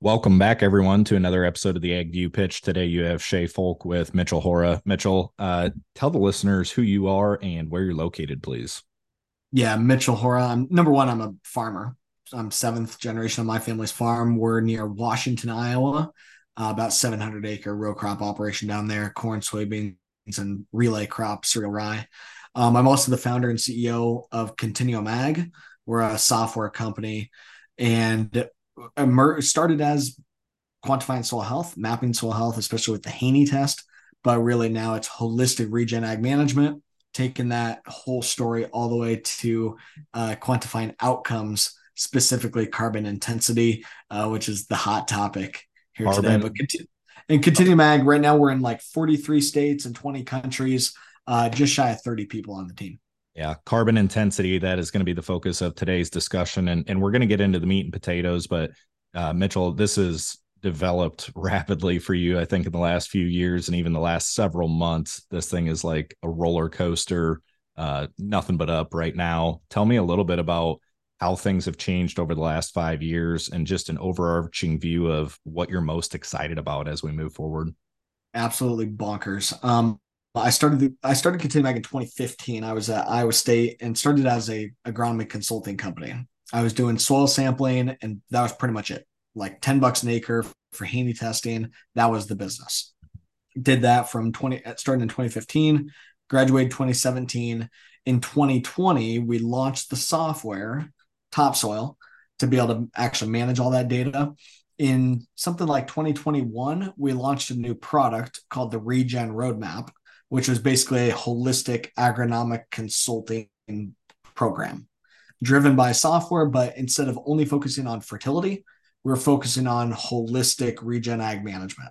Welcome back, everyone, to another episode of the Ag View Pitch. Today, you have Shay Folk with Mitchell Hora. Mitchell, uh, tell the listeners who you are and where you're located, please. Yeah, Mitchell Hora. I'm, number one, I'm a farmer. I'm seventh generation on my family's farm. We're near Washington, Iowa, uh, about 700 acre row crop operation down there, corn, soybeans, and relay crop, cereal rye. Um, I'm also the founder and CEO of Continuum Ag. We're a software company and emer- started as quantifying soil health, mapping soil health, especially with the Haney test. But really now it's holistic regen ag management, taking that whole story all the way to uh, quantifying outcomes, specifically carbon intensity, uh, which is the hot topic here carbon. today. But continue, and Continuum Ag, right now we're in like 43 states and 20 countries, uh, just shy of 30 people on the team. Yeah, carbon intensity, that is going to be the focus of today's discussion. And, and we're going to get into the meat and potatoes. But uh, Mitchell, this is developed rapidly for you, I think, in the last few years and even the last several months. This thing is like a roller coaster, uh, nothing but up right now. Tell me a little bit about how things have changed over the last five years and just an overarching view of what you're most excited about as we move forward. Absolutely bonkers. Um, I started the, I started Continuum back in 2015. I was at Iowa State and started as a agronomy consulting company. I was doing soil sampling, and that was pretty much it. Like 10 bucks an acre for Haney testing. That was the business. Did that from 20 starting in 2015, graduated 2017. In 2020, we launched the software Topsoil to be able to actually manage all that data. In something like 2021, we launched a new product called the Regen Roadmap which was basically a holistic agronomic consulting program driven by software. But instead of only focusing on fertility, we we're focusing on holistic regen ag management.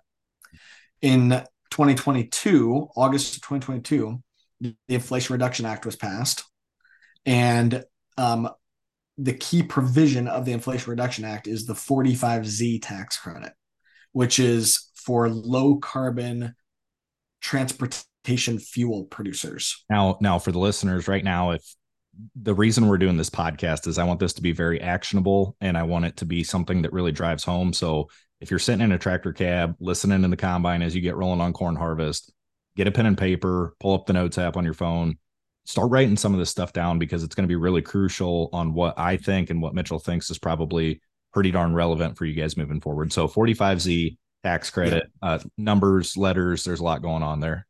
In 2022, August of 2022, the Inflation Reduction Act was passed. And um, the key provision of the Inflation Reduction Act is the 45Z tax credit, which is for low carbon transport transportation fuel producers. Now, now for the listeners right now, if the reason we're doing this podcast is I want this to be very actionable and I want it to be something that really drives home. So if you're sitting in a tractor cab, listening in the combine as you get rolling on corn harvest, get a pen and paper, pull up the notes app on your phone, start writing some of this stuff down because it's going to be really crucial on what I think and what Mitchell thinks is probably pretty darn relevant for you guys moving forward. So 45Z tax credit, yeah. uh, numbers, letters, there's a lot going on there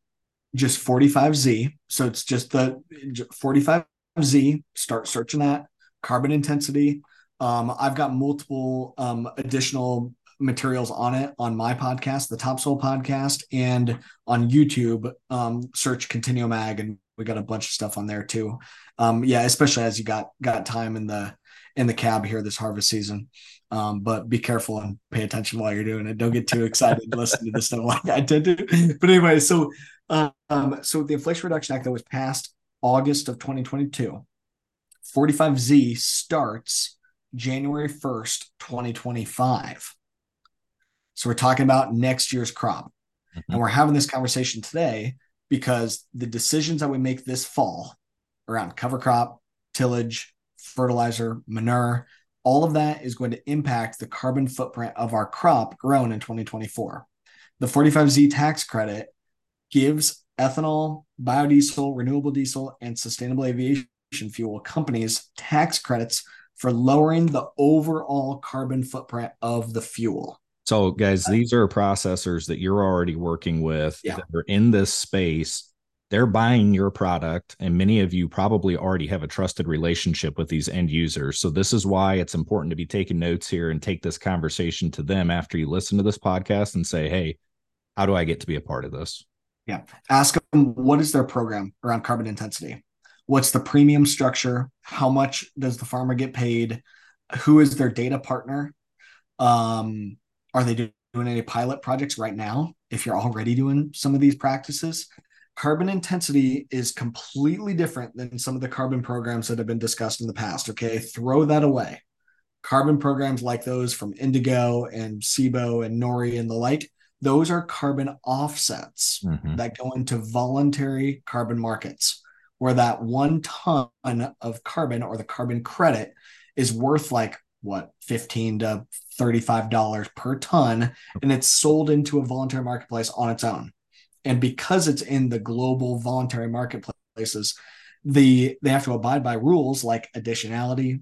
just 45Z. So it's just the 45Z. Start searching that carbon intensity. Um, I've got multiple um, additional materials on it on my podcast, the Topsoil podcast, and on YouTube. Um, search Continuum Ag, and we got a bunch of stuff on there too. Um, yeah, especially as you got got time in the in the cab here this harvest season. Um, but be careful and pay attention while you're doing it. Don't get too excited and listen to this stuff like I tend to. But anyway, so um, so the Inflation Reduction Act that was passed August of 2022, 45Z starts January 1st, 2025. So we're talking about next year's crop. Mm-hmm. And we're having this conversation today because the decisions that we make this fall around cover crop, tillage, fertilizer, manure, all of that is going to impact the carbon footprint of our crop grown in 2024. The 45Z tax credit gives ethanol, biodiesel, renewable diesel, and sustainable aviation fuel companies tax credits for lowering the overall carbon footprint of the fuel. So, guys, these are processors that you're already working with yeah. that are in this space. They're buying your product, and many of you probably already have a trusted relationship with these end users. So, this is why it's important to be taking notes here and take this conversation to them after you listen to this podcast and say, Hey, how do I get to be a part of this? Yeah. Ask them what is their program around carbon intensity? What's the premium structure? How much does the farmer get paid? Who is their data partner? Um, are they doing any pilot projects right now? If you're already doing some of these practices, carbon intensity is completely different than some of the carbon programs that have been discussed in the past. Okay. Throw that away. Carbon programs like those from Indigo and CIBO and NORI and the like those are carbon offsets mm-hmm. that go into voluntary carbon markets, where that one ton of carbon or the carbon credit is worth like what 15 to 35 dollars per ton and it's sold into a voluntary marketplace on its own and because it's in the global voluntary marketplaces the they have to abide by rules like additionality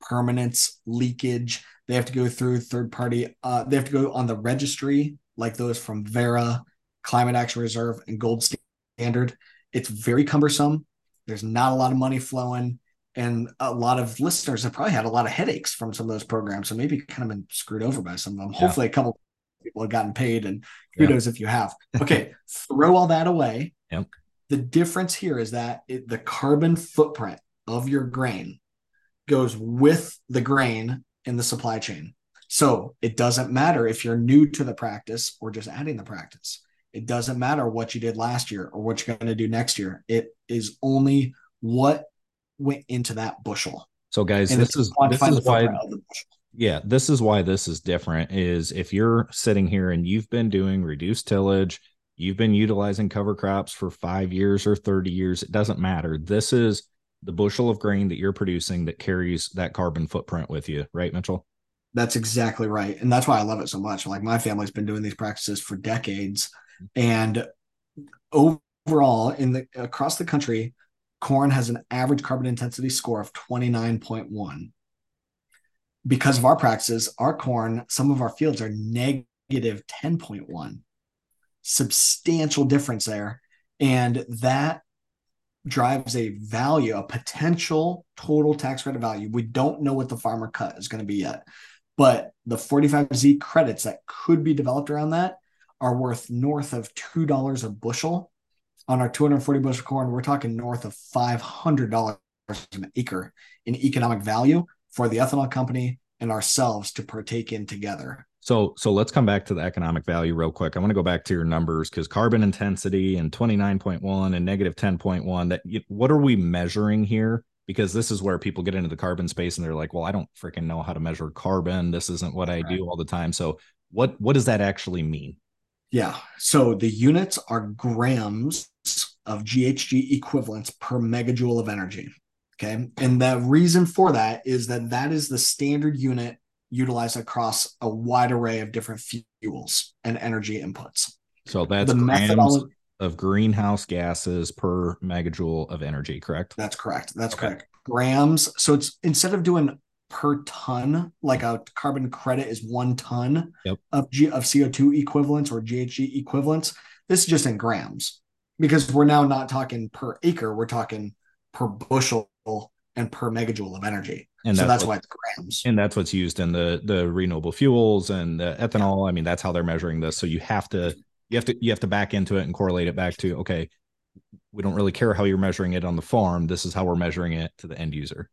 permanence leakage. They have to go through third party uh, they have to go on the registry like those from Verra climate action reserve and gold standard. It's very cumbersome. There's not a lot of money flowing. And a lot of listeners have probably had a lot of headaches from some of those programs. So maybe kind of been screwed over by some of them. Yeah. hopefully a couple people have gotten paid and kudos if you have. Okay throw all that away. Yep. the difference here is that it, the carbon footprint of your grain goes with the grain in the supply chain. So it doesn't matter if you're new to the practice or just adding the practice. It doesn't matter what you did last year or what you're going to do next year. It is only what went into that bushel. So guys and this is this is why yeah this is why this is different is if you're sitting here and you've been doing reduced tillage you've been utilizing cover crops for five years or 30 years it doesn't matter. This is the bushel of grain that you're producing that carries that carbon footprint with you right mitchell? That's exactly right and that's why i love it so much. Like my family's been doing these practices for decades and overall in the across the country corn has an average carbon intensity score of 29.1 because of our practices, our corn, some of our fields are negative 10.1. Substantial difference there. And that drives a value, a potential total tax credit value. We don't know what the farmer cut is going to be yet, but the 45Z credits that could be developed around that are worth north of $2 a bushel. On our 240 bushel corn, we're talking north of $500 an acre in economic value for the ethanol company and ourselves to partake in together. So so let's come back to the economic value real quick. I want to go back to your numbers because carbon intensity and 29.1 and negative 10.1 that what are we measuring here? Because this is where people get into the carbon space and they're like, "Well, I don't freaking know how to measure carbon. This isn't what I right. do all the time." So what what does that actually mean? Yeah. So the units are grams of GHG equivalents per megajoule of energy. Okay. And the reason for that is that that is the standard unit utilized across a wide array of different fuels and energy inputs. So that's the methodology of greenhouse gases per megajoule of energy, correct? That's correct. That's okay. correct. Grams. So it's instead of doing per ton, like a carbon credit is one ton yep. of G, of CO2 equivalents or GHG equivalents. This is just in grams because we're now not talking per acre, we're talking per bushel and per megajoule of energy. And so that's, that's why it's grams. And that's what's used in the the renewable fuels and the ethanol. I mean, that's how they're measuring this. So you have to you have to you have to back into it and correlate it back to okay, we don't really care how you're measuring it on the farm. This is how we're measuring it to the end user.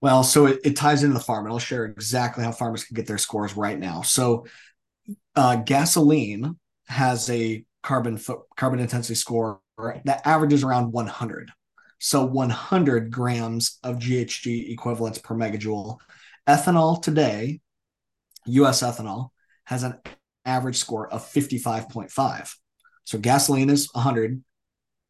Well, so it, it ties into the farm, and I'll share exactly how farmers can get their scores right now. So, uh, gasoline has a carbon foot, carbon intensity score that averages around 100. So 100 grams of GHG equivalents per megajoule. Ethanol today, US ethanol, has an average score of 55.5. So gasoline is 100,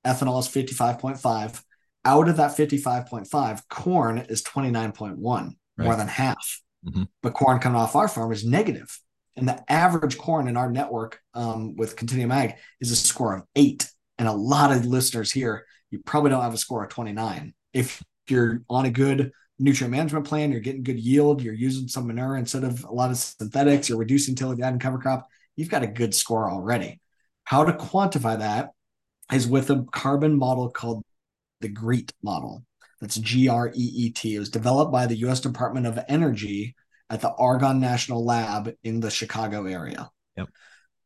ethanol is 55.5. Out of that 55.5, corn is 29.1, right. more than half. Mm-hmm. But corn coming off our farm is negative. And the average corn in our network um, with Continuum Ag is a score of eight. And a lot of listeners here you probably don't have a score of 29. If you're on a good nutrient management plan, you're getting good yield, you're using some manure instead of a lot of synthetics, you're reducing tillage, adding cover crop, you've got a good score already. How to quantify that is with a carbon model called the GREET model. That's G R E E T. It was developed by the US Department of Energy at the Argonne National Lab in the Chicago area. Yep.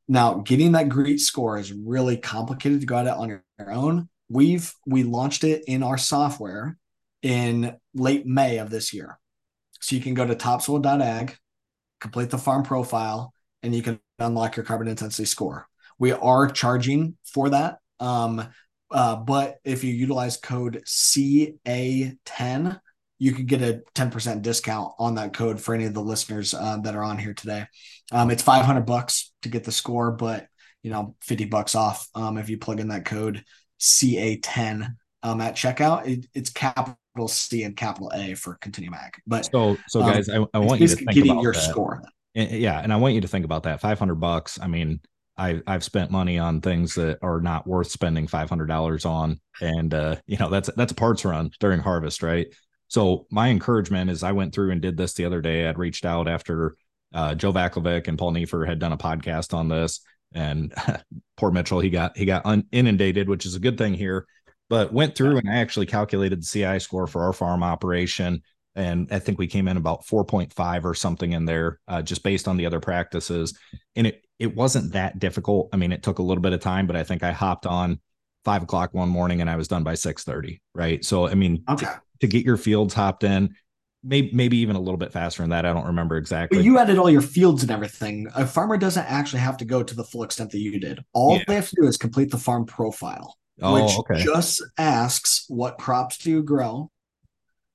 Now, getting that GREET score is really complicated to go at it on your own we've we launched it in our software in late May of this year. So you can go to topsoil.ag, complete the farm profile, and you can unlock your carbon intensity score. We are charging for that. Um, uh, but if you utilize code CA10, you can get a 10% discount on that code for any of the listeners uh, that are on here today. Um, it's 500 bucks to get the score, but you know, 50 bucks off um, if you plug in that code CA10 um, at checkout, it, it's capital C and capital A for Continuum Ag. But so, so um, guys, um, I, I want you to think about your that. score. And, yeah, and I want you to think about that. Five hundred bucks. I mean, I I've spent money on things that are not worth spending five hundred dollars on, and uh, you know that's that's a parts run during harvest, right? So my encouragement is I went through and did this the other day. I'd reached out after uh, Joe Vaclavik and Paul Neiffer had done a podcast on this, and poor Mitchell he got he got un- inundated, which is a good thing here. But went through and I actually calculated the CI score for our farm operation, and I think we came in about 4.5 or something in there, uh, just based on the other practices. And it it wasn't that difficult. I mean, it took a little bit of time, but I think I hopped on five o'clock one morning and I was done by six thirty. Right. So I mean okay. to, to get your fields hopped in, maybe maybe even a little bit faster than that. I don't remember exactly. But you added all your fields and everything. A farmer doesn't actually have to go to the full extent that you did. All yeah. they have to do is complete the farm profile, oh, which okay. just asks what crops do you grow.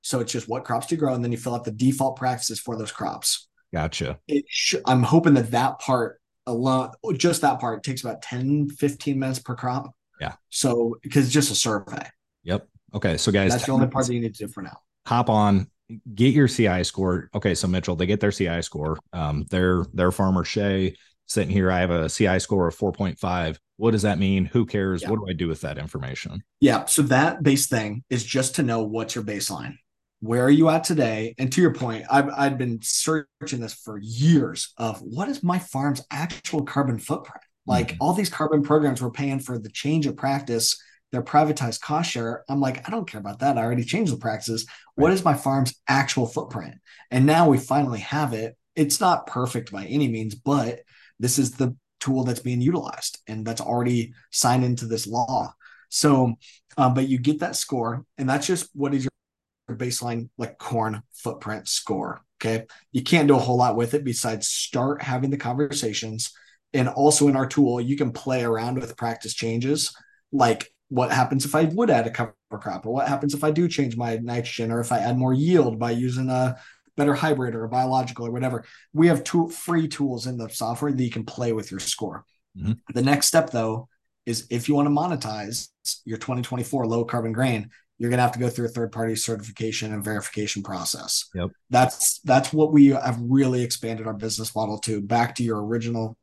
So it's just what crops do you grow, and then you fill out the default practices for those crops. Gotcha. It sh- I'm hoping that that part alone, just that part, takes about 10, 15 minutes per crop. Yeah. So because it's just a survey. Yep. Okay. So guys, that's the only part that you need to do for now. Hop on, get your CI score. Okay, so Mitchell, they get their CI score. Um, their their farmer Shay sitting here. I have a CI score of 4.5. What does that mean? Who cares? Yeah. What do I do with that information? Yeah. So that base thing is just to know what's your baseline. Where are you at today? And to your point, I've I've been searching this for years of what is my farm's actual carbon footprint? Like mm-hmm. all these carbon programs we're paying for the change of practice their privatized cost share. I'm like, I don't care about that. I already changed the practices. Right. What is my farm's actual footprint? And now we finally have it. It's not perfect by any means, but this is the tool that's being utilized and that's already signed into this law. So, um, but you get that score, and that's just what is your baseline like corn footprint score. Okay. You can't do a whole lot with it besides start having the conversations. And also in our tool, you can play around with practice changes like what happens if I would add a cover crop, or what happens if I do change my nitrogen, or if I add more yield by using a better hybrid or a biological or whatever. We have two free tools in the software that you can play with your score. Mm-hmm. The next step, though, is if you want to monetize your 2024 low carbon grain, you're going to have to go through a third party certification and verification process. Yep. That's that's what we have really expanded our business model to. Back to your original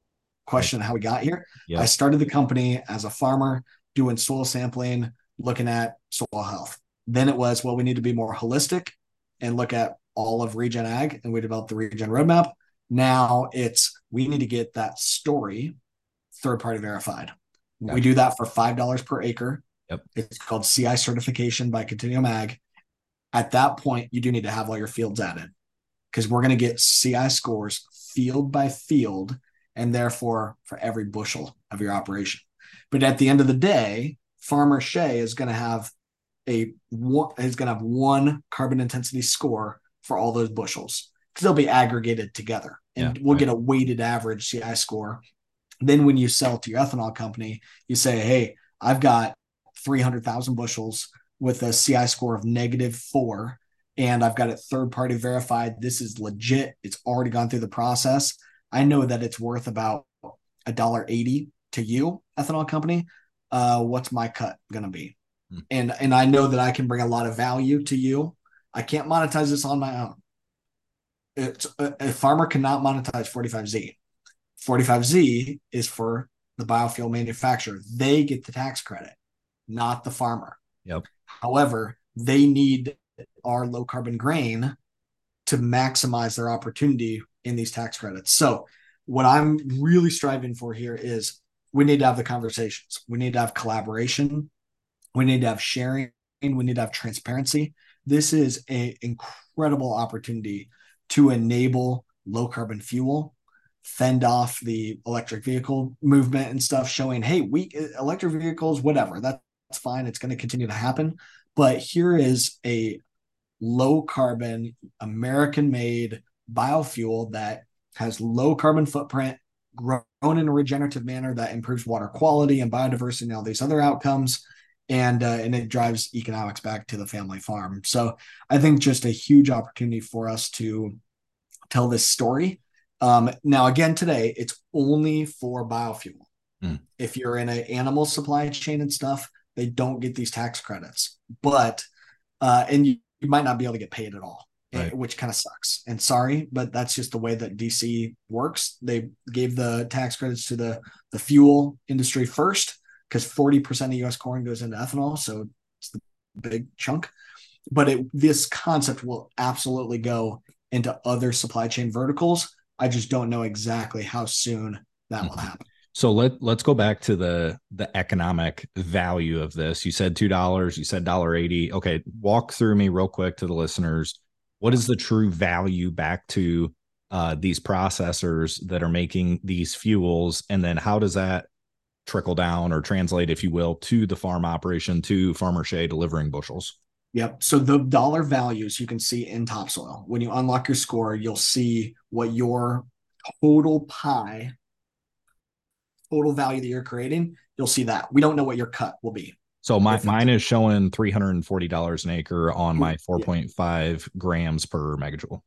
question, how we got here. Yep. I started the company as a farmer doing soil sampling, looking at soil health. Then it was, well, we need to be more holistic and look at all of regen ag, and we developed the regen roadmap. Now it's we need to get that story third party verified. Gotcha. We do that for five dollars per acre. Yep. It's called CI certification by Continuum Ag. At that point, you do need to have all your fields added because we're going to get CI scores field by field, and therefore for every bushel of your operation. But at the end of the day, Farmer Shay is going to have a one is going to have one carbon intensity score for all those bushels because they'll be aggregated together, and yeah, we'll right. get a weighted average CI score. Then when you sell to your ethanol company, you say, "Hey, I've got three hundred thousand bushels with a CI score of negative four, and I've got it third party verified. This is legit. It's already gone through the process. I know that it's worth about a dollar eighty to you, ethanol company, uh, what's my cut going to be? Hmm. And and I know that I can bring a lot of value to you. I can't monetize this on my own. It's a, a farmer cannot monetize 45Z. 45Z is for the biofuel manufacturer. They get the tax credit, not the farmer. Yep. However, they need our low carbon grain to maximize their opportunity in these tax credits. So, what I'm really striving for here is we need to have the conversations. We need to have collaboration. We need to have sharing. We need to have transparency. This is an incredible opportunity to enable low carbon fuel, fend off the electric vehicle movement and stuff, showing, hey, we electric vehicles, whatever, that's fine. It's going to continue to happen. But here is a low carbon, American made biofuel that has low carbon footprint, grown in a regenerative manner that improves water quality and biodiversity and all these other outcomes and uh, and it drives economics back to the family farm so i think just a huge opportunity for us to tell this story um, now again today it's only for biofuel mm. if you're in an animal supply chain and stuff they don't get these tax credits. But uh, and you, you might not be able to get paid at all. Eh, right. which kind of sucks. And sorry, but that's just the way that DC works. They gave the tax credits to the the fuel industry first because 40% of US corn goes into ethanol, so it's the big chunk. But it, this concept will absolutely go into other supply chain verticals. I just don't know exactly how soon that will mm-hmm. happen. So let let's go back to the the economic value of this. You said two dollars. You said dollar eighty. Okay, walk through me real quick to the listeners what is the true value back to uh, these processors that are making these fuels and then how does that trickle down or translate if you will to the farm operation to farmer Shay delivering bushels Yep. So the dollar values you can see in topsoil. When you unlock your score, you'll see what your total pie, total value that you're creating. You'll see that. We don't know what your cut will be. So my mine is showing three hundred and forty dollars an acre on my four point five grams per megajoule.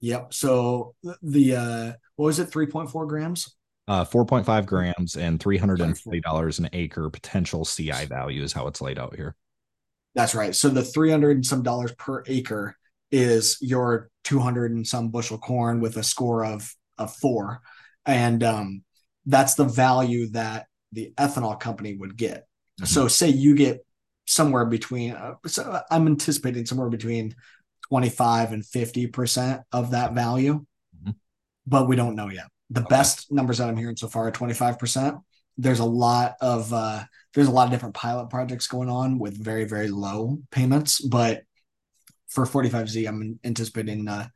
Yep. So the uh what was it, three point four grams? Uh, four point five grams and three hundred and forty dollars an acre potential CI value is how it's laid out here. That's right. So the three hundred and some dollars per acre is your two hundred and some bushel corn with a score of of four, and um, that's the value that the ethanol company would get. Mm-hmm. So say you get somewhere between, uh, so I'm anticipating somewhere between 25 and 50% of that value, mm-hmm. but we don't know yet. The okay. best numbers that I'm hearing so far are 25%. There's a lot of, uh, there's a lot of different pilot projects going on with very, very low payments, but for 45Z, I'm anticipating uh,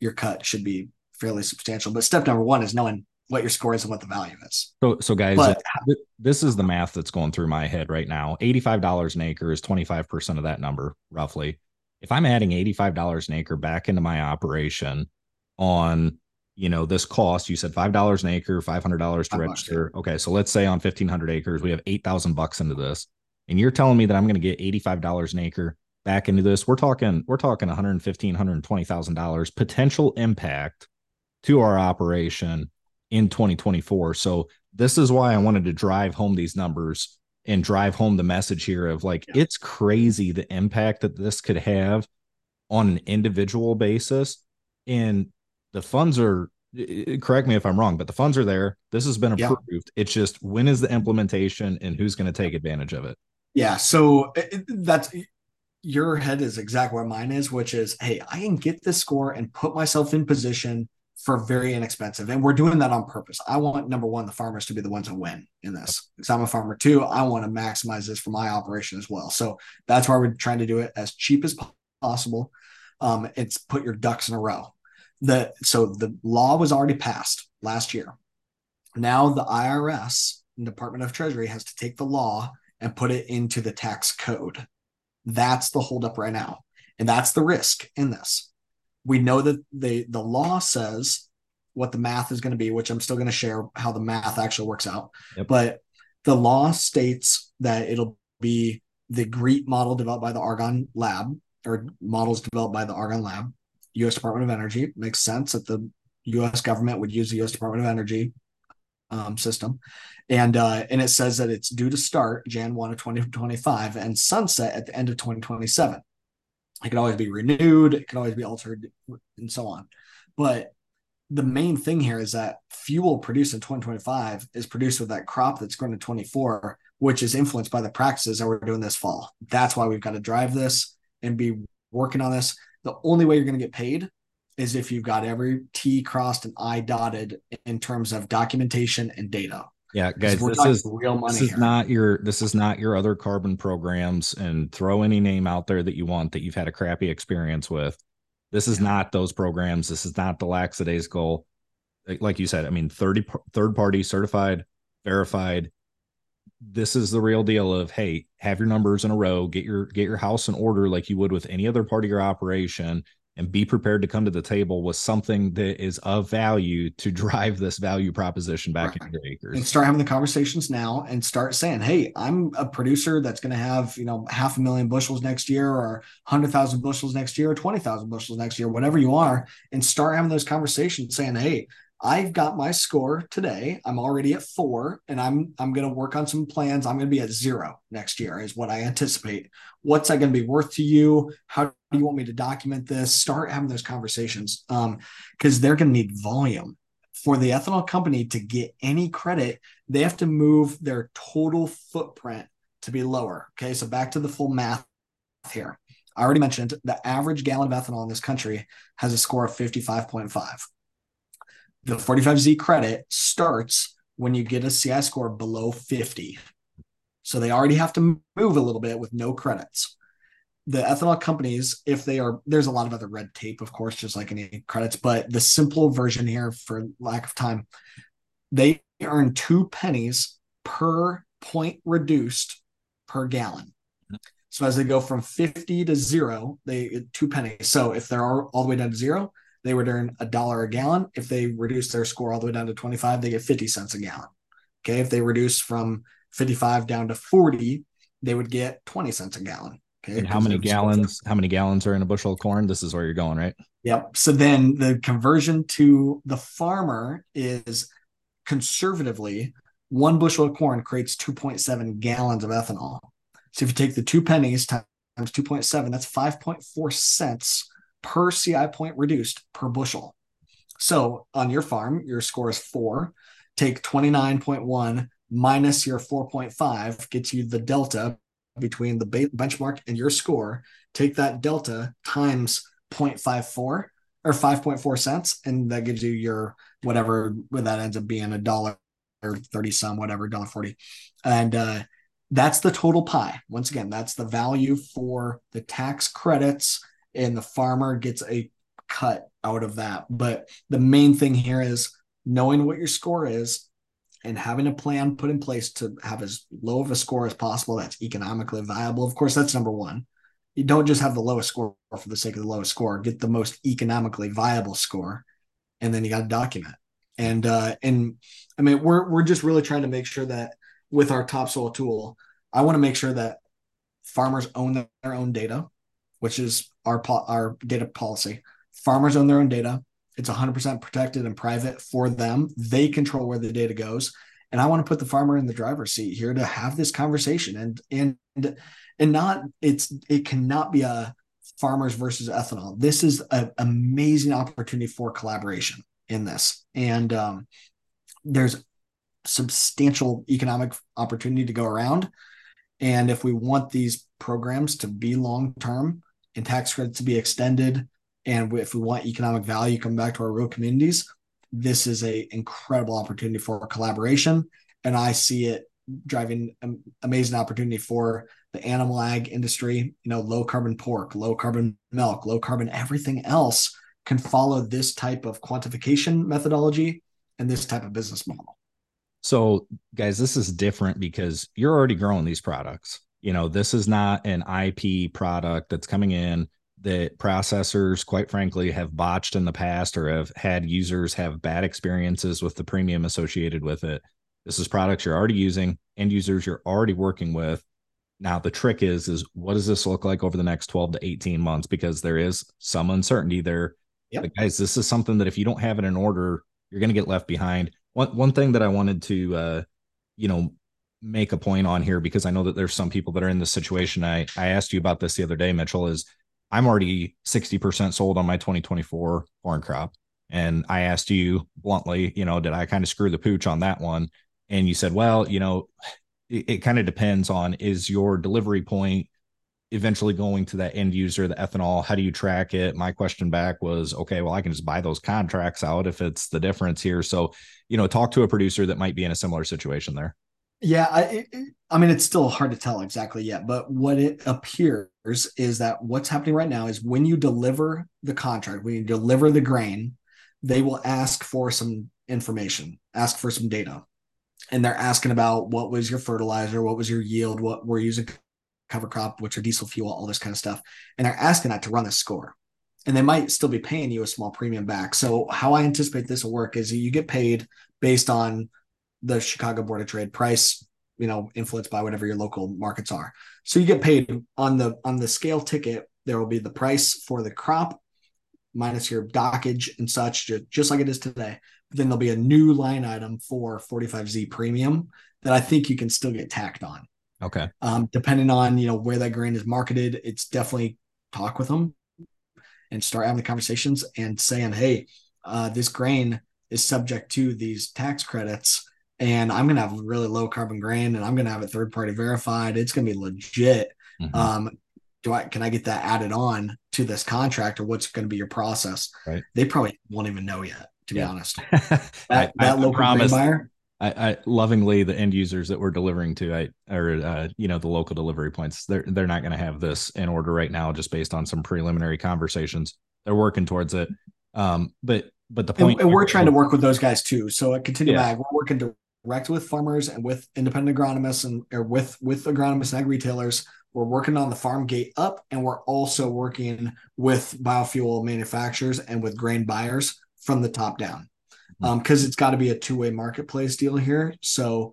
your cut should be fairly substantial. But step number one is knowing what your score is and what the value is. So, so guys, but, this is the math that's going through my head right now. Eighty-five dollars an acre is twenty-five percent of that number, roughly. If I'm adding eighty-five dollars an acre back into my operation on, you know, this cost, you said five dollars an acre, five hundred dollars to register. Okay, so let's say on fifteen hundred acres, we have eight thousand bucks into this, and you're telling me that I'm going to get eighty-five dollars an acre back into this. We're talking, we're talking one hundred fifteen, one hundred twenty thousand dollars potential impact to our operation in 2024. So this is why I wanted to drive home these numbers and drive home the message here of like yeah. it's crazy the impact that this could have on an individual basis and the funds are correct me if I'm wrong, but the funds are there. This has been approved. Yeah. It's just when is the implementation and who's going to take advantage of it? Yeah, so that's your head is exactly where mine is, which is, hey, I can get this score and put myself in position for very inexpensive. And we're doing that on purpose. I want number one, the farmers to be the ones that win in this. Because I'm a farmer too. I want to maximize this for my operation as well. So that's why we're trying to do it as cheap as possible. Um, it's put your ducks in a row. The so the law was already passed last year. Now the IRS, and Department of Treasury, has to take the law and put it into the tax code. That's the holdup right now. And that's the risk in this we know that the the law says what the math is going to be, which I'm still going to share how the math actually works out. Yep. But the law states that it'll be the GREET model developed by the Argonne Lab or models developed by the Argonne Lab, U.S. Department of Energy. It makes sense that the U.S. government would use the U.S. Department of Energy um, system, and uh, and it says that it's due to start Jan 1 of 2025 and sunset at the end of 2027 it can always be renewed it can always be altered and so on. But the main thing here is that fuel produced in 2025 is produced with that crop that's grown in 24 which is influenced by the practices that we're doing this fall. That's why we've got to drive this and be working on this. The only way you're going to get paid is if you've got every t crossed and i dotted in terms of documentation and data yeah, guys, this is real money. This is here. not your this is not your other carbon programs and throw any name out there that you want that you've had a crappy experience with. This is yeah. not those programs. This is not the lackadaisical. Like you said, I mean, 30 third party certified, verified. This is the real deal of hey, have your numbers in a row, get your get your house in order like you would with any other part of your operation, and be prepared to come to the table with something that is of value to drive this value proposition back right. into acres. And start having the conversations now and start saying, Hey, I'm a producer that's going to have, you know, half a million bushels next year or 100,000 bushels next year or 20,000 bushels next year, whatever you are. And start having those conversations saying, Hey, I've got my score today. I'm already at four, and I'm I'm going to work on some plans. I'm going to be at zero next year, is what I anticipate. What's that going to be worth to you? How do you want me to document this? Start having those conversations, um, because they're going to need volume for the ethanol company to get any credit. They have to move their total footprint to be lower. Okay, so back to the full math here. I already mentioned the average gallon of ethanol in this country has a score of 55.5 the 45Z credit starts when you get a CI score below 50. So they already have to move a little bit with no credits. The ethanol companies, if they are, there's a lot of other red tape, of course, just like any credits, but the simple version here, for lack of time, they earn two pennies per point reduced per gallon. So as they go from 50 to zero, they two pennies. So if they're all, all the way down to zero, they would earn a dollar a gallon. If they reduce their score all the way down to 25, they get 50 cents a gallon. Okay. If they reduce from 55 down to 40, they would get 20 cents a gallon. Okay. And how many gallons, how many gallons are in a bushel of corn? This is where you're going, right? Yep. So then the conversion to the farmer is conservatively one bushel of corn creates 2.7 gallons of ethanol. So if you take the two pennies times 2.7, that's 5.4 cents per CI point reduced per bushel. So on your farm, your score is four. Take 29.1 minus your 4.5 gets you the delta between the benchmark and your score. Take that delta times 0.54 or 5.4 cents, and that gives you your whatever what that ends up being a dollar or 30 some, whatever, dollar 40. And uh, that's the total pie. Once again, that's the value for the tax credits and the farmer gets a cut out of that. But the main thing here is knowing what your score is and having a plan put in place to have as low of a score as possible that's economically viable. Of course, that's number one. You don't just have the lowest score for the sake of the lowest score. Get the most economically viable score, and then you got to document. And uh, and I mean, we're we're just really trying to make sure that with our topsoil tool, I want to make sure that farmers own their own data which is our our data policy. Farmers own their own data. It's 100% protected and private for them. They control where the data goes. And I want to put the farmer in the driver's seat here to have this conversation and and and not it's it cannot be a farmers versus ethanol. This is an amazing opportunity for collaboration in this. And um, there's substantial economic opportunity to go around. And if we want these programs to be long term, and tax credits to be extended. And if we want economic value come back to our rural communities, this is a incredible opportunity for collaboration. And I see it driving an amazing opportunity for the animal ag industry, you know, low carbon pork, low carbon milk, low carbon everything else can follow this type of quantification methodology and this type of business model. So, guys, this is different because you're already growing these products you know this is not an ip product that's coming in that processors quite frankly have botched in the past or have had users have bad experiences with the premium associated with it. This is products you're already using end users you're already working with. Now the trick is is what does this look like over the next 12 to 18 months? Because there is some uncertainty there. Yep. but guys this is something that if you don't have it in order you're going to get left behind. One one thing that i wanted to uh you know make a point on here because I know that there's some people that are in this situation. I I asked you about this the other day, Mitchell. Is I'm already 60% sold on my 2024 corn crop. And I asked you bluntly, you know, did I kind of screw the pooch on that one? And you said, well, you know, it, it kind of depends on is your delivery point eventually going to that end user, the ethanol? How do you track it? My question back was, okay, well, I can just buy those contracts out if it's the difference here. So, you know, talk to a producer that might be in a similar situation there. Yeah, I, I mean, it's still hard to tell exactly yet, but what it appears is that what's happening right now is when you deliver the contract, when you deliver the grain, they will ask for some information, ask for some data. And they're asking about what was your fertilizer, what was your yield, what we're using cover crop, which are diesel fuel, all this kind of stuff. And they're asking that to run a score. And they might still be paying you a small premium back. So, how I anticipate this will work is you get paid based on the Chicago Board of Trade price, you know, influenced by whatever your local markets are. So you get paid on the on the scale ticket. There will be the price for the crop minus your dockage and such, just, like it is today. But then there'll be a new line item for 45Z premium that I think you can still get tacked on. Okay. Um, depending on you know where that grain is marketed, it's definitely talk with them and start having the conversations and saying, hey, uh, this grain is subject to these tax credits and I'm going to have a really low carbon grain and I'm going to have it third party verified. It's going to be legit. Mm-hmm. Um, do I, can I get that added on to this contract or what's going to be your process? Right. They probably won't even know yet, to yeah. be honest. That, I, that I, local grain buyer. I, I, lovingly the end users that we're delivering to, I or uh, you know the local delivery points, they're they're not going to have this in order right now, just based on some preliminary conversations. They're working towards it, um, but but the point, and, and we're trying to work with those guys too. So at Continue yeah. We're working direct with farmers and with independent agronomists and or with with agronomists and ag retailers. We're working on the farm gate up, and we're also working with biofuel manufacturers and with grain buyers from the top down, because mm-hmm. um, it's got to be a two way marketplace deal here. So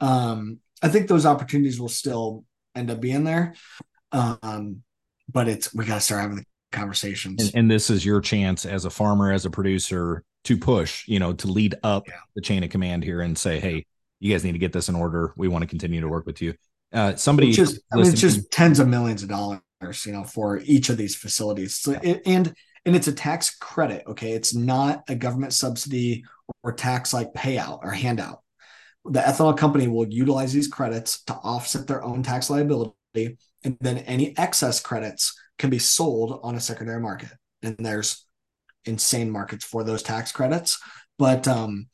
um, I think those opportunities will still end up being there, um, but it's we got to start having the conversations. And, and, this is your chance as a farmer, as a producer, to push, you know, to lead up yeah. the chain of command here and say, hey, you guys need to get this in order. We want to continue to work with you. Uh, somebody just, I mean, it's just tens of millions of dollars, you know, for each of these facilities. So it, and and it's a tax credit. Okay, it's not a government subsidy or tax like payout or handout. The ethanol company will utilize these credits to offset their own tax liability, and then any excess credits can be sold on a secondary market. And there's insane markets for those tax credits, but um,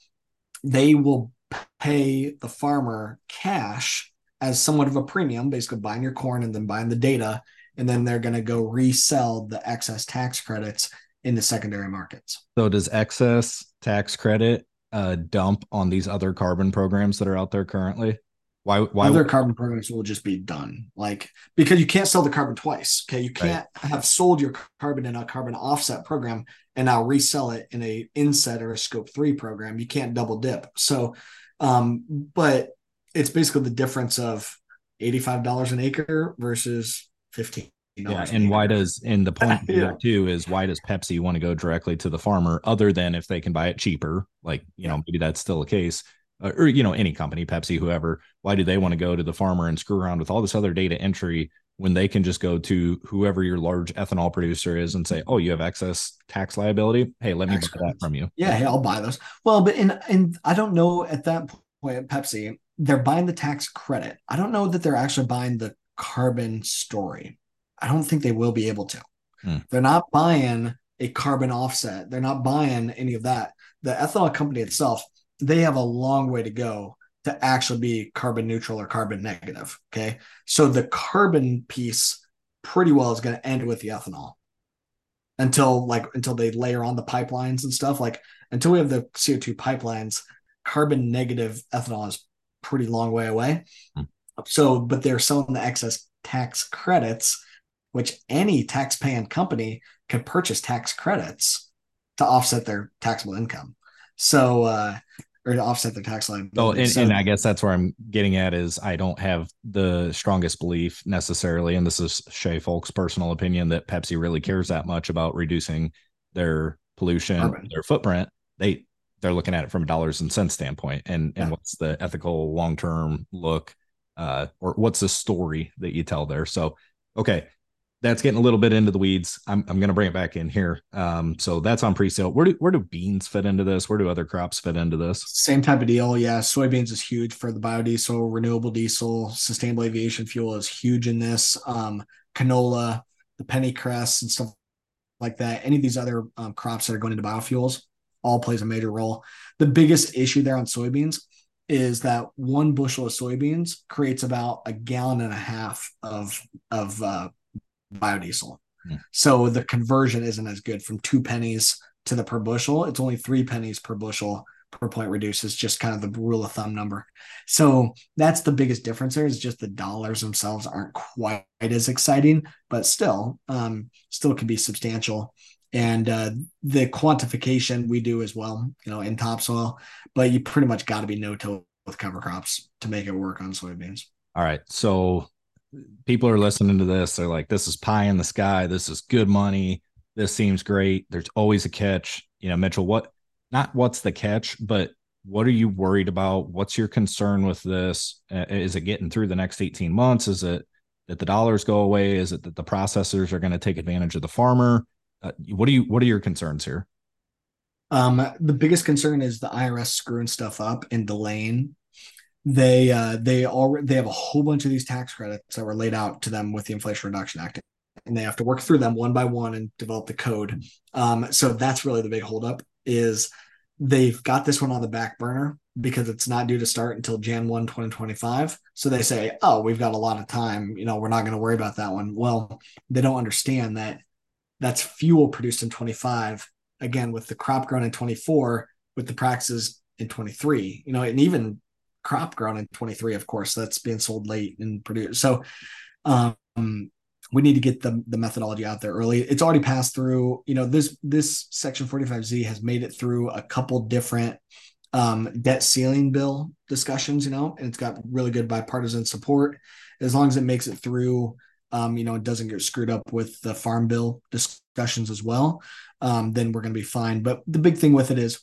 they will pay the farmer cash as somewhat of a premium, basically buying your corn and then buying the data, and then they're going to go resell the excess tax credits in the secondary markets. So does excess tax credit uh, dump on these other carbon programs that are out there currently? Why? Why other carbon programs will just be done? Like because you can't sell the carbon twice. Okay, you can't right. have sold your carbon in a carbon offset program and now resell it in a inset or a scope three program. You can't double dip. So, um, but it's basically the difference of eighty-five dollars an acre versus fifteen. Yeah, and why does and the point yeah. here too is why does Pepsi want to go directly to the farmer other than if they can buy it cheaper? Like you know maybe that's still the case uh, or you know any company pepsi whoever why do they want to go to the farmer and screw around with all this other data entry when they can just go to whoever your large ethanol producer is and say oh you have excess tax liability? Hey let me tax buy that from you. Yeah hey, i'll buy those. Well but in and i don't know at that point at pepsi they're buying the tax credit. I don't know that they're actually buying the carbon story. I don't think they will be able to. Hmm. they're not buying a carbon offset. They're not buying any of that. The ethanol company itself they have a long way to go to actually be carbon neutral or carbon negative. Okay. So the carbon piece pretty well is going to end with the ethanol until like until they layer on the pipelines and stuff. Like until we have the CO2 pipelines, carbon negative ethanol is pretty long way away. Hmm. So, but they're selling the excess tax credits, which any tax-paying company can purchase tax credits to offset their taxable income. So, uh, or to offset their tax line. Oh, and, so, and I guess that's where I'm getting at is I don't have the strongest belief necessarily, and this is Shay Folk's personal opinion that Pepsi really cares that much about reducing their pollution, carbon. their footprint. They they're looking at it from a dollars and cents standpoint, and and what's the ethical long term look, uh, or what's the story that you tell there. So, okay, that's getting a little bit into the weeds. I'm, I'm going to bring it back in here. Um, so that's on pre-sale. Where do where do beans fit into this? Where do other crops fit into this? Same type of deal. Yeah, soybeans is huge for the biodiesel, renewable diesel, sustainable aviation fuel is huge in this. Um, canola, the pennycress, and stuff like that. Any of these other um, crops that are going into biofuels all plays a major role. The biggest issue there on soybeans is that one bushel of soybeans creates about a gallon and a half of of uh, biodiesel. Hmm. So the conversion isn't as good from two pennies to the per bushel. It's only three pennies per bushel per point reduced is just kind of the rule of thumb number. So that's the biggest difference there is just the dollars themselves aren't quite as exciting, but still, um, still can be substantial. And uh, the quantification we do as well, you know, in topsoil, but you pretty much got to be no-till with cover crops to make it work on soybeans. All right. So people are listening to this they're like this is pie in the sky this is good money this seems great. There's always a catch. You know, Mitchell, what not what's the catch, but what are you worried about? What's your concern with this? Uh, is it getting through the next 18 months? Is it that the dollars go away? Is it that the processors are going to take advantage of the farmer? Uh, what do you what are your concerns here? Um, the biggest concern is the IRS screwing stuff up and delaying. They uh, they already they have a whole bunch of these tax credits that were laid out to them with the Inflation Reduction Act, and they have to work through them one by one and develop the code. Um, so that's really the big holdup is they've got this one on the back burner because it's not due to start until Jan 1, 2025. So they say, oh, we've got a lot of time. You know, we're not going to worry about that one. Well, they don't understand that that's fuel produced in 25, again, with the crop grown in 24, with the practices in 23, you know, and even crop grown in 23, of course, that's being sold late and produced. So, um, we need to get the, the methodology out there early. It's already passed through, you know, this, this section 45Z has made it through a couple different um, debt ceiling bill discussions, you know, and it's got really good bipartisan support. As long as it makes it through, um, you know, it doesn't get screwed up with the farm bill discussions as well, um, then we're going to be fine. But the big thing with it is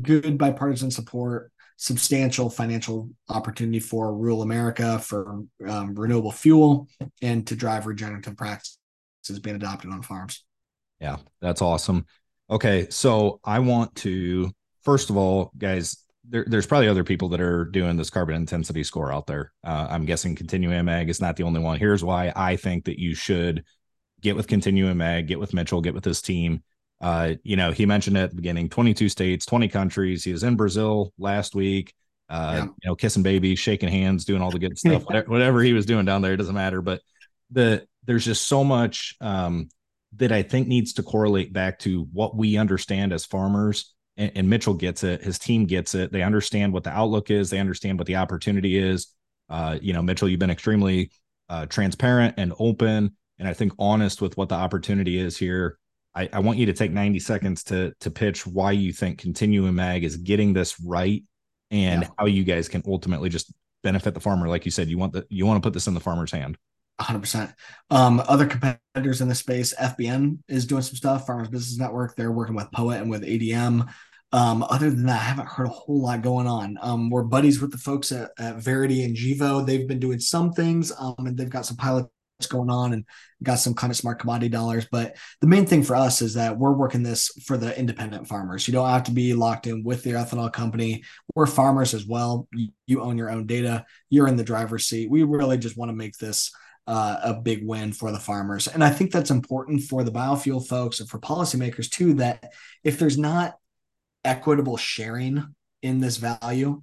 good bipartisan support, substantial financial opportunity for rural America for um, renewable fuel and to drive regenerative practices being adopted on farms. Yeah, that's awesome. Okay, so I want to first of all, guys, there, there's probably other people that are doing this carbon intensity score out there. Uh, I'm guessing Continuum Ag is not the only one. Here's why I think that you should get with Continuum Ag, get with Mitchell, get with his team. Uh, you know, he mentioned at the beginning 22 states, 20 countries. He was in Brazil last week, uh, yeah. you know, kissing babies, shaking hands, doing all the good stuff, whatever, whatever, he was doing down there, it doesn't matter. But the there's just so much um, that I think needs to correlate back to what we understand as farmers and, and, Mitchell gets it. His team gets it. They understand what the outlook is. They understand what the opportunity is. Uh, you know, Mitchell, you've been extremely uh, transparent and open, and I think honest with what the opportunity is here. I, I, want you to take 90 seconds to to pitch why you think Continuum Ag is getting this right, and yeah. how you guys can ultimately just benefit the farmer. Like you said, you want the you want to put this in the farmer's hand. 100%. Um, other competitors in the space, FBN is doing some stuff. Farmers Business Network, they're working with Poet and with ADM. Um, other than that, I haven't heard a whole lot going on. Um, we're buddies with the folks at, at Verity and Gevo. They've been doing some things, um, and they've got some pilots going on and got some kind of smart commodity dollars. But the main thing for us is that we're working this for the independent farmers. You don't have to be locked in with the ethanol company. We're farmers as well. You, you own your own data. You're in the driver's seat. We really just want to make this uh, a big win for the farmers. And I think that's important for the biofuel folks and for policymakers too, that if there's not equitable sharing in this value,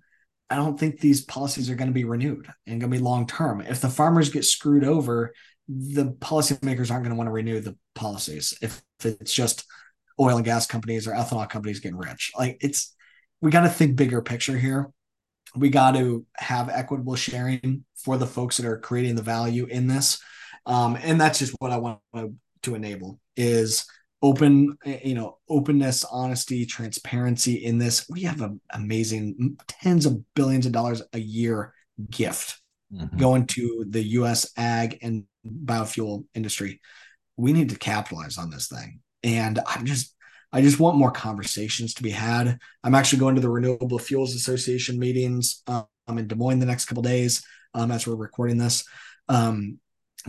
I don't think these policies are going to be renewed and going to be long term. If the farmers get screwed over, the policymakers aren't going to want to renew the policies. If it's just oil and gas companies or ethanol companies getting rich, like it's we got to think bigger picture here. We got to have equitable sharing for the folks that are creating the value in this, um, and that's just what I want to enable is open you know openness honesty transparency in this we have an amazing tens of billions of dollars a year gift mm-hmm. going to the us ag and biofuel industry. We need to capitalize on this thing. And i'm just i just want more conversations to be had. I'm actually going to the renewable fuels association meetings um, i'm in des moines the next couple days um, as we're recording this. Um,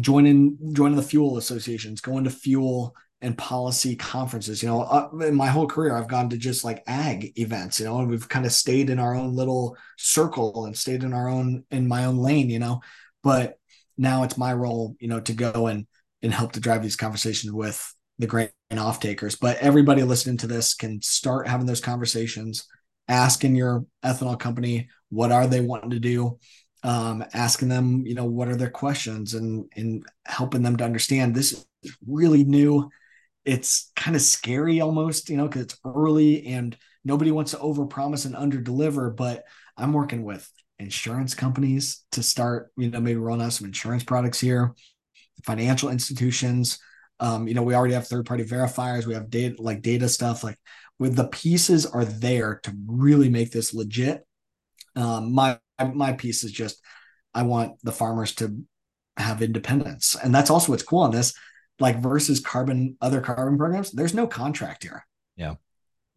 joining joining the fuel associations going to fuel and policy conferences. You know, uh, in my whole career, I've gone to just like ag events, you know, and we've kind of stayed in our own little circle and stayed in our own, in my own lane, you know. But now it's my role, you know, to go and and help to drive these conversations with the grain off takers. But everybody listening to this can start having those conversations, asking your ethanol company what are they wanting to do, um, asking them, you know, what are their questions, and and helping them to understand this is really new it's kind of scary almost, you know, because it's early and nobody wants to overpromise and underdeliver. But I'm working with insurance companies to start, you know, maybe rolling out some insurance products here, financial institutions. Um, you know, we already have third party verifiers, we have data like data stuff, like with the pieces are there to really make this legit. Um, my my piece is just I want the farmers to have independence. And that's also what's cool on this like versus carbon other carbon programs, there's no contract here. Yeah.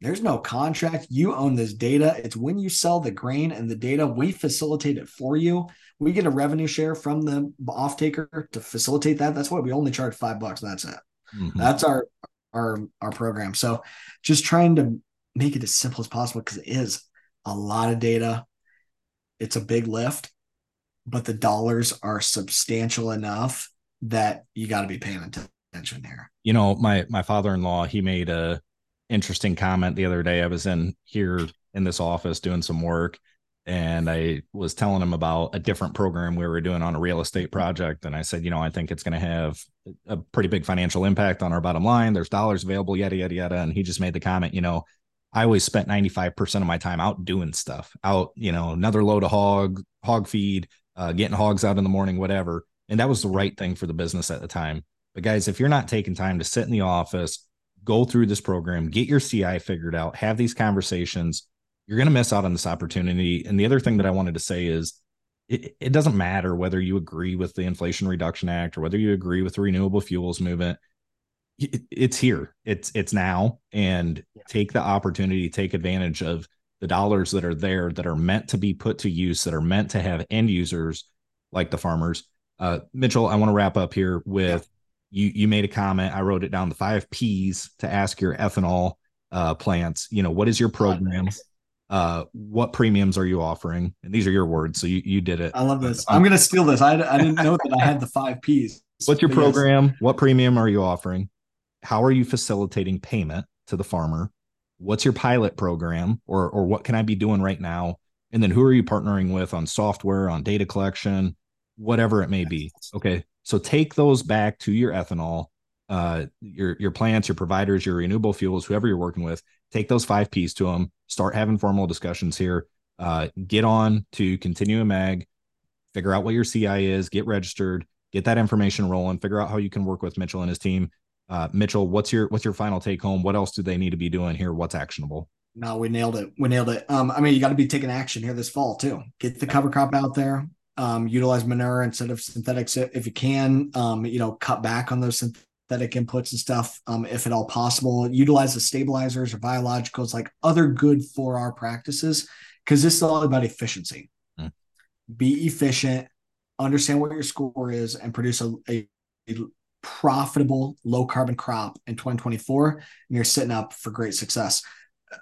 There's no contract. You own this data. It's when you sell the grain and the data, we facilitate it for you. We get a revenue share from the off taker to facilitate that. That's why we only charge five bucks. That's it. Mm-hmm. That's our our our program. So just trying to make it as simple as possible because it is a lot of data. It's a big lift, but the dollars are substantial enough that you got to be paying attention here. You know, my my father-in-law, he made a interesting comment the other day. I was in here in this office doing some work and I was telling him about a different program we were doing on a real estate project. And I said, you know, I think it's going to have a pretty big financial impact on our bottom line. There's dollars available, yada, yada, yada. And he just made the comment, you know, I always spent 95% of my time out doing stuff, out, you know, another load of hog, hog feed, uh, getting hogs out in the morning, whatever. And that was the right thing for the business at the time. But guys, if you're not taking time to sit in the office, go through this program, get your CI figured out, have these conversations, you're going to miss out on this opportunity. And the other thing that I wanted to say is it, it doesn't matter whether you agree with the Inflation Reduction Act or whether you agree with the renewable fuels movement. It, it's here. It's it's now and yeah. take the opportunity, take advantage of the dollars that are there that are meant to be put to use, that are meant to have end users like the farmers. Uh, Mitchell, I want to wrap up here with yeah. you. You made a comment. I wrote it down. The five P's to ask your ethanol uh, plants. You know, what is your program? uh, what premiums are you offering? And these are your words, so you, you did it. I love this. I'm going to steal this. I, I didn't know that I had the five P's. What's your program? Yes. What premium are you offering? How are you facilitating payment to the farmer? What's your pilot program, or or what can I be doing right now? And then who are you partnering with on software, on data collection, whatever it may be? Okay, so take those back to your ethanol, uh, your your plants, your providers, your renewable fuels, whoever you're working with, take those five P's to them, start having formal discussions here, uh, get on to Continuum Ag, figure out what your CI is, get registered, get that information rolling, figure out how you can work with Mitchell and his team. Uh, Mitchell, what's your what's your final take home? What else do they need to be doing here? What's actionable? No, we nailed it. We nailed it. Um, I mean, you got to be taking action here this fall too. Get the cover crop out there. Um, utilize manure instead of synthetics if you can. Um, you know, cut back on those synthetic inputs and stuff, um, if at all possible. Utilize the stabilizers or biologicals, like other good 4R practices, because this is all about efficiency. Mm. Be efficient, understand what your score is, and produce a, a, a profitable low carbon crop in 2024. And you're sitting up for great success.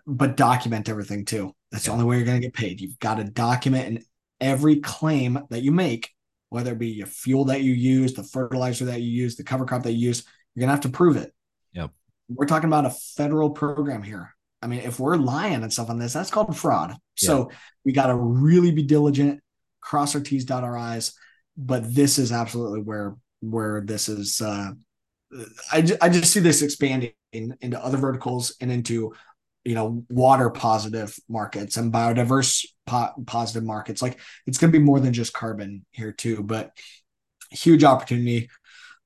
But document everything too. That's yeah. the only way you're going to get paid. You've got to document in every claim that you make whether it be your fuel that you use, the fertilizer that you use, the cover crop that you use, you're gonna have to prove it. Yep. We're talking about a federal program here. I mean, if we're lying and stuff on this, that's called fraud. So we got to really be diligent, cross our T's, dot our I's. But this is absolutely where where this is. Uh, I I just see this expanding into other verticals and into you know water positive markets and biodiverse po- positive markets. Like it's going to be more than just carbon here too, but huge opportunity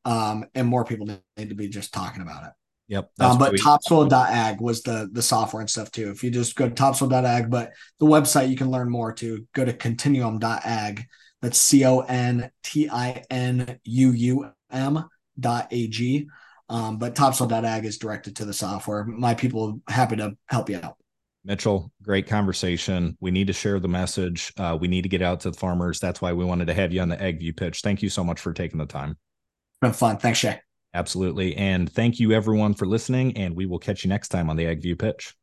um, and more people need to be just talking about it. Yep. Um, but topsoil.ag was the the software and stuff too. If you just go to topsoil.ag, but the website you can learn more to go to continuum.ag. That's C O N T I N U U M dot A G. Um, but topsoil.ag is directed to the software. My people happy to help you out. Mitchell, great conversation. We need to share the message. Uh, we need to get out to the farmers. That's why we wanted to have you on the AgView pitch. Thank you so much for taking the time been fun. Thanks, Shay. Absolutely. And thank you everyone for listening. And we will catch you next time on the AgView pitch.